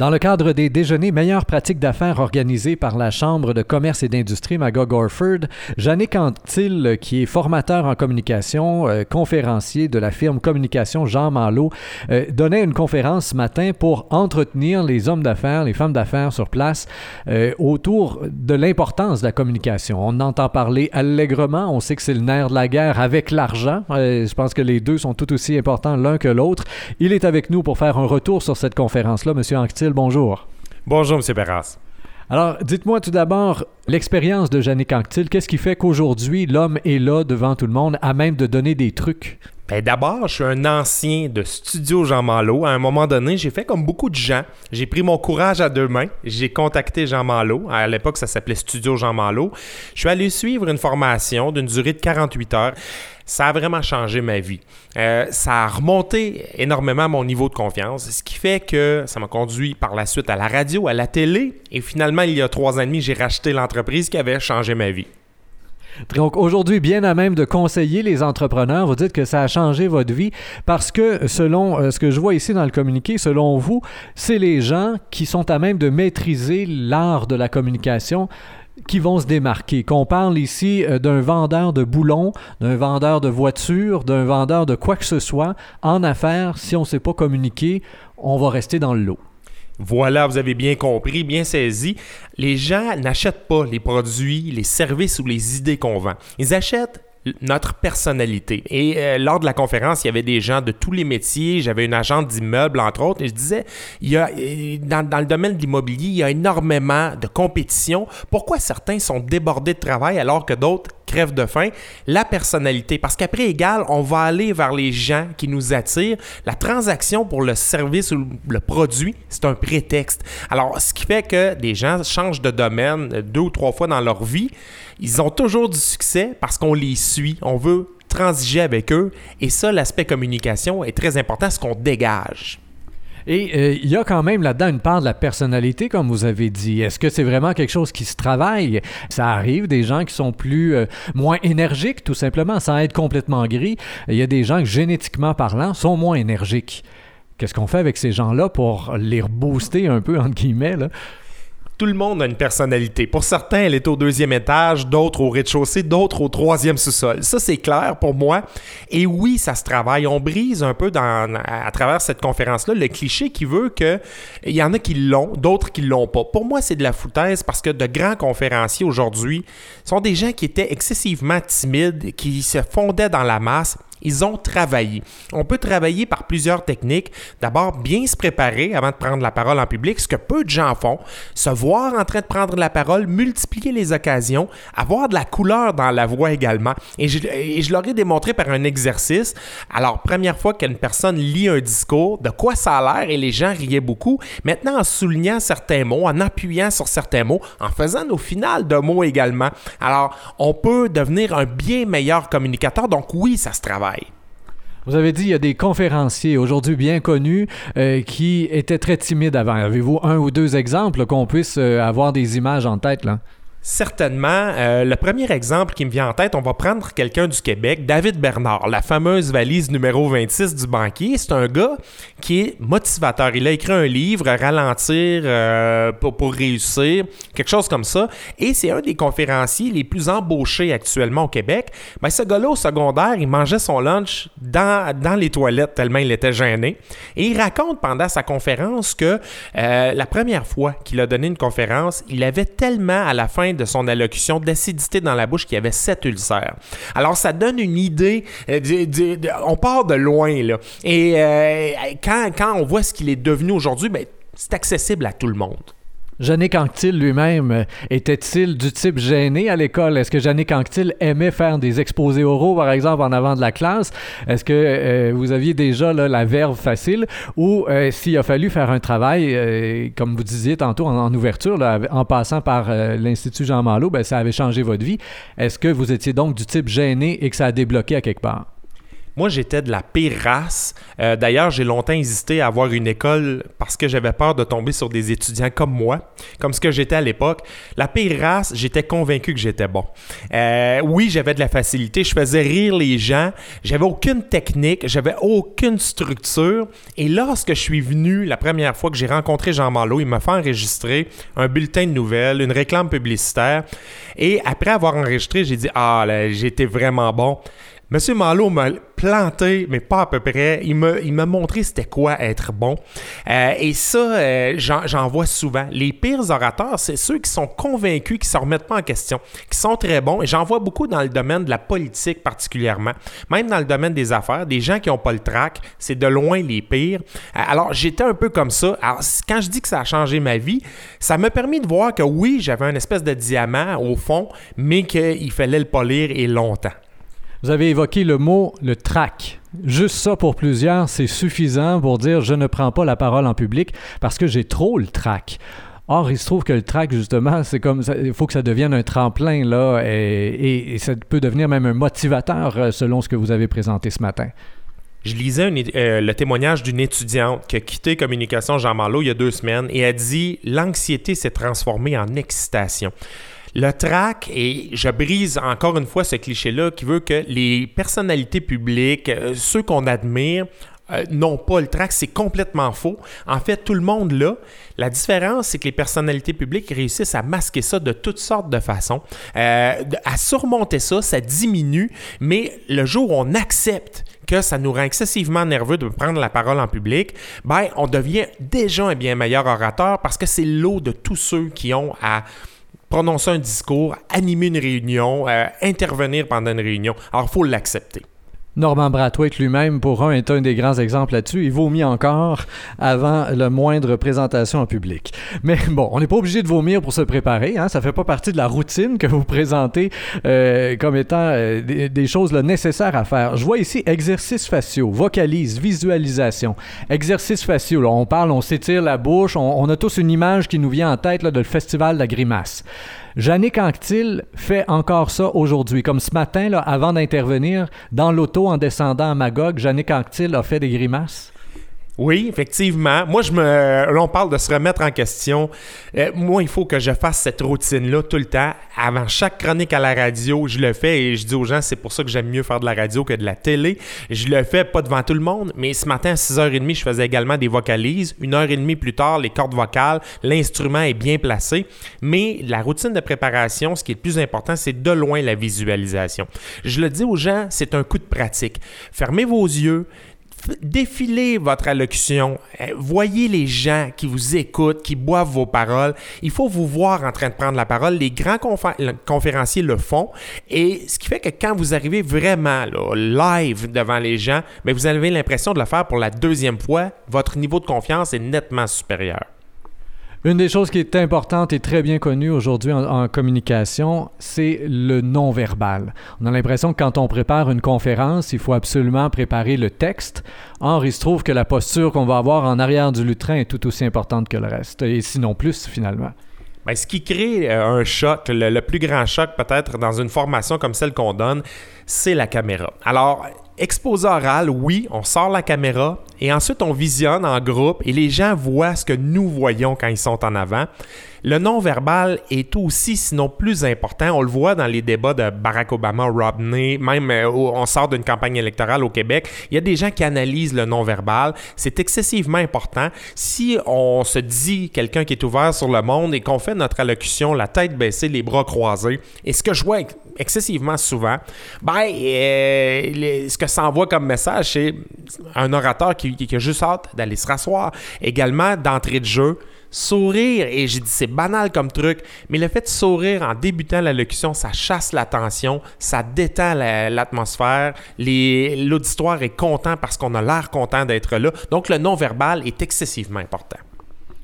Dans le cadre des déjeuners meilleures pratiques d'affaires organisés par la Chambre de commerce et d'industrie Magog Orford, Jannick Anctil, qui est formateur en communication, euh, conférencier de la firme Communication Jean Malo, euh, donnait une conférence ce matin pour entretenir les hommes d'affaires, les femmes d'affaires sur place euh, autour de l'importance de la communication. On entend parler allègrement, on sait que c'est le nerf de la guerre avec l'argent. je pense que les deux sont tout aussi importants l'un que l'autre. Il est avec nous pour faire un retour sur cette conférence-là, Monsieur Bonjour. Bonjour, M. Perras. Alors, dites-moi tout d'abord, l'expérience de Jannick Anctil, qu'est-ce qui fait qu'aujourd'hui, l'homme est là devant tout le monde, à même de donner des trucs? Ben D'abord, je suis un ancien de Studio Jean Malo. À un moment donné, j'ai fait comme beaucoup de gens. J'ai pris mon courage à deux mains. J'ai contacté Jean Malo. À l'époque, ça s'appelait Studio Jean Malo. Je suis allé suivre une formation d'une durée de 48 heures ça a vraiment changé ma vie. Euh, ça a remonté énormément mon niveau de confiance, ce qui fait que ça m'a conduit par la suite à la radio, à la télé, et finalement, il y a trois ans et demi, j'ai racheté l'entreprise qui avait changé ma vie. Donc aujourd'hui, bien à même de conseiller les entrepreneurs, vous dites que ça a changé votre vie parce que selon euh, ce que je vois ici dans le communiqué, selon vous, c'est les gens qui sont à même de maîtriser l'art de la communication qui vont se démarquer. Qu'on parle ici euh, d'un vendeur de boulons, d'un vendeur de voitures, d'un vendeur de quoi que ce soit, en affaires, si on ne sait pas communiquer, on va rester dans le lot. Voilà, vous avez bien compris, bien saisi. Les gens n'achètent pas les produits, les services ou les idées qu'on vend. Ils achètent notre personnalité. Et euh, lors de la conférence, il y avait des gens de tous les métiers. J'avais une agente d'immeubles, entre autres, et je disais, il y a, euh, dans le domaine de l'immobilier, il y a énormément de compétition. Pourquoi certains sont débordés de travail alors que d'autres crèvent de faim? La personnalité. Parce qu'après égal, on va aller vers les gens qui nous attirent. La transaction pour le service ou le produit, c'est un prétexte. Alors, ce qui fait que des gens changent de domaine deux ou trois fois dans leur vie. Ils ont toujours du succès parce qu'on les suit. On veut transiger avec eux. Et ça, l'aspect communication est très important, ce qu'on dégage. Et euh, il y a quand même là-dedans une part de la personnalité, comme vous avez dit. Est-ce que c'est vraiment quelque chose qui se travaille? Ça arrive, des gens qui sont plus, euh, moins énergiques, tout simplement, sans être complètement gris. Il y a des gens qui, génétiquement parlant, sont moins énergiques. Qu'est-ce qu'on fait avec ces gens-là pour les rebooster un peu, entre guillemets? Tout le monde a une personnalité. Pour certains, elle est au deuxième étage, d'autres au rez-de-chaussée, d'autres au troisième sous-sol. Ça, c'est clair pour moi. Et oui, ça se travaille. On brise un peu dans, à travers cette conférence-là le cliché qui veut que il y en a qui l'ont, d'autres qui l'ont pas. Pour moi, c'est de la foutaise parce que de grands conférenciers aujourd'hui sont des gens qui étaient excessivement timides, qui se fondaient dans la masse ils ont travaillé. On peut travailler par plusieurs techniques. D'abord, bien se préparer avant de prendre la parole en public, ce que peu de gens font. Se voir en train de prendre la parole, multiplier les occasions, avoir de la couleur dans la voix également. Et je, et je leur ai démontré par un exercice. Alors, première fois qu'une personne lit un discours, de quoi ça a l'air et les gens riaient beaucoup. Maintenant, en soulignant certains mots, en appuyant sur certains mots, en faisant nos finales de mots également. Alors, on peut devenir un bien meilleur communicateur. Donc oui, ça se travaille. Vous avez dit qu'il y a des conférenciers aujourd'hui bien connus euh, qui étaient très timides avant. Avez-vous un ou deux exemples qu'on puisse euh, avoir des images en tête là? Certainement. Euh, le premier exemple qui me vient en tête, on va prendre quelqu'un du Québec, David Bernard, la fameuse valise numéro 26 du banquier. C'est un gars qui est motivateur. Il a écrit un livre, Ralentir euh, pour, réussir, quelque chose comme ça. Et c'est un des conférenciers les plus embauchés actuellement au Québec. Ben, ce gars-là, au secondaire, il mangeait son lunch dans, dans les toilettes tellement il était gêné. Et il raconte pendant sa conférence que euh, la première fois qu'il a donné une conférence, il avait tellement à la fin de son allocution d'acidité dans la bouche qui avait sept ulcères. Alors, ça donne une idée. Euh, on part de loin, là. Et euh, quand, quand on voit ce qu'il est devenu aujourd'hui, ben, c'est accessible à tout le monde. Jannick Anctil lui-même, euh, était-il du type gêné à l'école? Est-ce que Jannick Anctil aimait faire des exposés oraux, par exemple, en avant de la classe? Est-ce que euh, vous aviez déjà la verve facile? Ou euh, s'il a fallu faire un travail, comme vous disiez tantôt en, ouverture, en passant par l'Institut Jean Malo, ben, ça avait changé votre vie. Est-ce que vous étiez donc du type gêné et que ça a débloqué à quelque part? Moi, j'étais de la pire race. Euh, d'ailleurs, j'ai longtemps hésité à avoir une école parce que j'avais peur de tomber sur des étudiants comme moi, comme ce que j'étais à l'époque. La pire race, j'étais convaincu que j'étais bon. Euh, oui, j'avais de la facilité, je faisais rire les gens, j'avais aucune technique, j'avais aucune structure. Et lorsque je suis venu la première fois que j'ai rencontré Jean Malo, il m'a fait enregistrer un bulletin de nouvelles, une réclame publicitaire. Et après avoir enregistré, j'ai dit Ah, j'étais vraiment bon. Monsieur Malo m'a planté, mais pas à peu près. Il m'a, il montré c'était quoi être bon. Euh, et ça, euh, j'en, vois souvent. Les pires orateurs, c'est ceux qui sont convaincus, qui ne se remettent pas en question, qui sont très bons. Et j'en vois beaucoup dans le domaine de la politique particulièrement. Même dans le domaine des affaires, des gens qui n'ont pas le trac, c'est de loin les pires. Euh, alors, j'étais un peu comme ça. Alors, quand je dis que ça a changé ma vie, ça m'a permis de voir que oui, j'avais un espèce de diamant au fond, mais qu'il fallait le polir et longtemps. Vous avez évoqué le mot le trac. Juste ça pour plusieurs, c'est suffisant pour dire je ne prends pas la parole en public parce que j'ai trop le trac. Or, il se trouve que le trac, justement, c'est comme il faut que ça devienne un tremplin là, et, ça peut devenir même un motivateur euh, selon ce que vous avez présenté ce matin. Je lisais euh, le témoignage d'une étudiante qui a quitté Communication Jean Malo il y a deux semaines et a dit L'anxiété s'est transformée en excitation. Le trac, et je brise encore une fois ce cliché-là qui veut que les personnalités publiques, euh, ceux qu'on admire, euh, n'ont pas le trac, c'est complètement faux. En fait, tout le monde l'a. La différence, c'est que les personnalités publiques réussissent à masquer ça de toutes sortes de façons, euh, à surmonter ça, ça diminue, mais le jour où on accepte que ça nous rend excessivement nerveux de prendre la parole en public, ben, on devient déjà un bien meilleur orateur parce que c'est l'eau de tous ceux qui ont à prononcer un discours, animer une réunion, euh, intervenir pendant une réunion. Alors, il faut l'accepter. Norman Brathwaite lui-même, pour un, est un des grands exemples là-dessus. Il vomit encore avant la moindre présentation en public. Mais bon, on n'est pas obligé de vomir pour se préparer. Hein? Ça fait pas partie de la routine que vous présentez euh, comme étant euh, des, choses nécessaires à faire. Je vois ici exercices faciaux, vocalise, visualisation. Exercices faciaux, on parle, on s'étire la bouche, on, a tous une image qui nous vient en tête de le festival de la grimace. Jannick Anctil fait encore ça aujourd'hui. Comme ce matin, là, avant d'intervenir, dans l'auto en descendant à Magog, Jannick Anctil a fait des grimaces. Oui, effectivement. Moi, je me. Là, on parle de se remettre en question. Euh, moi, il faut que je fasse cette routine-là tout le temps. Avant chaque chronique à la radio, je le fais et je dis aux gens, c'est pour ça que j'aime mieux faire de la radio que de la télé. Je le fais pas devant tout le monde, mais ce matin à 6h30, je faisais également des vocalises. Une heure et demie plus tard, les cordes vocales, l'instrument est bien placé. Mais la routine de préparation, ce qui est le plus important, c'est de loin la visualisation. Je le dis aux gens, c'est un coup de pratique. Fermez vos yeux, défilez votre allocution. Euh, voyez les gens qui vous écoutent, qui boivent vos paroles. Il faut vous voir en train de prendre la parole. Les grands conférenciers le font. Et ce qui fait que quand vous arrivez vraiment live devant les gens, mais vous avez l'impression de le faire pour la deuxième fois, votre niveau de confiance est nettement supérieur. Une des choses qui est importante et très bien connue aujourd'hui en, communication, c'est le non-verbal. On a l'impression que quand on prépare une conférence, il faut absolument préparer le texte. Or, il se trouve que la posture qu'on va avoir en arrière du lutrin est tout aussi importante que le reste, et sinon plus finalement. Bien, ce qui crée euh, un choc, le, le plus grand choc peut-être dans une formation comme celle qu'on donne, c'est la caméra. Alors, exposé oral, oui, on sort la caméra et ensuite on visionne en groupe et les gens voient ce que nous voyons quand ils sont en avant. Le non-verbal est aussi, sinon plus important. On le voit dans les débats de Barack Obama, Romney, même euh, on sort d'une campagne électorale au Québec. Il y a des gens qui analysent le non-verbal. C'est excessivement important. Si on se dit quelqu'un qui est ouvert sur le monde et qu'on fait notre allocution, la tête baissée, les bras croisés, et ce que je vois excessivement souvent, ben, euh, ce que ça envoie comme message, c'est un orateur qui, qui a juste hâte d'aller se rasseoir. Également, d'entrée de jeu, sourire, et j'ai dit c'est banal comme truc, mais le fait de sourire en débutant l'allocution, ça chasse l'attention, ça détend l'atmosphère, l'auditoire est content parce qu'on a l'air content d'être là. Donc le non-verbal est excessivement important.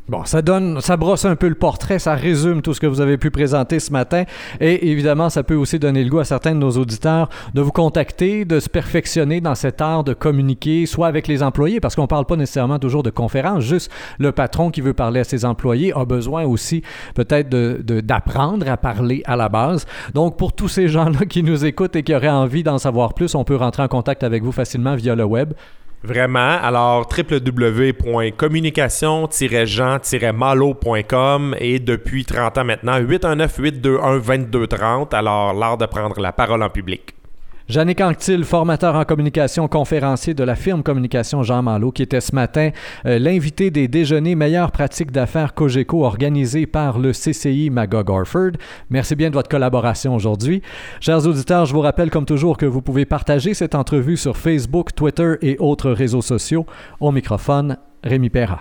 Bon, ça donne, ça brosse un peu le portrait, ça résume tout ce que vous avez pu présenter ce matin. Et évidemment, ça peut aussi donner le goût à certains de nos auditeurs de vous contacter, de se perfectionner dans cet art de communiquer, soit avec les employés, parce qu'on ne parle pas nécessairement toujours de conférences, juste le patron qui veut parler à ses employés a besoin aussi peut-être d'apprendre à parler à la base. Donc, pour tous ces gens-là qui nous écoutent et qui auraient envie d'en savoir plus, on peut rentrer en contact avec vous facilement via le web. Vraiment. Alors, www.communication-jean-malo.com et depuis 30 ans maintenant, 819-821-2230. Alors, l'art de prendre la parole en public. Jannick Anctil, formateur en communication, conférencier de la firme Communication Jean Malo, qui était ce matin euh, l'invité des déjeuners meilleures pratiques d'affaires Cogeco organisés par le CCI Magog Orford. Merci bien de votre collaboration aujourd'hui. Chers auditeurs, je vous rappelle comme toujours que vous pouvez partager cette entrevue sur Facebook, Twitter et autres réseaux sociaux. Au microphone, Rémi Perra.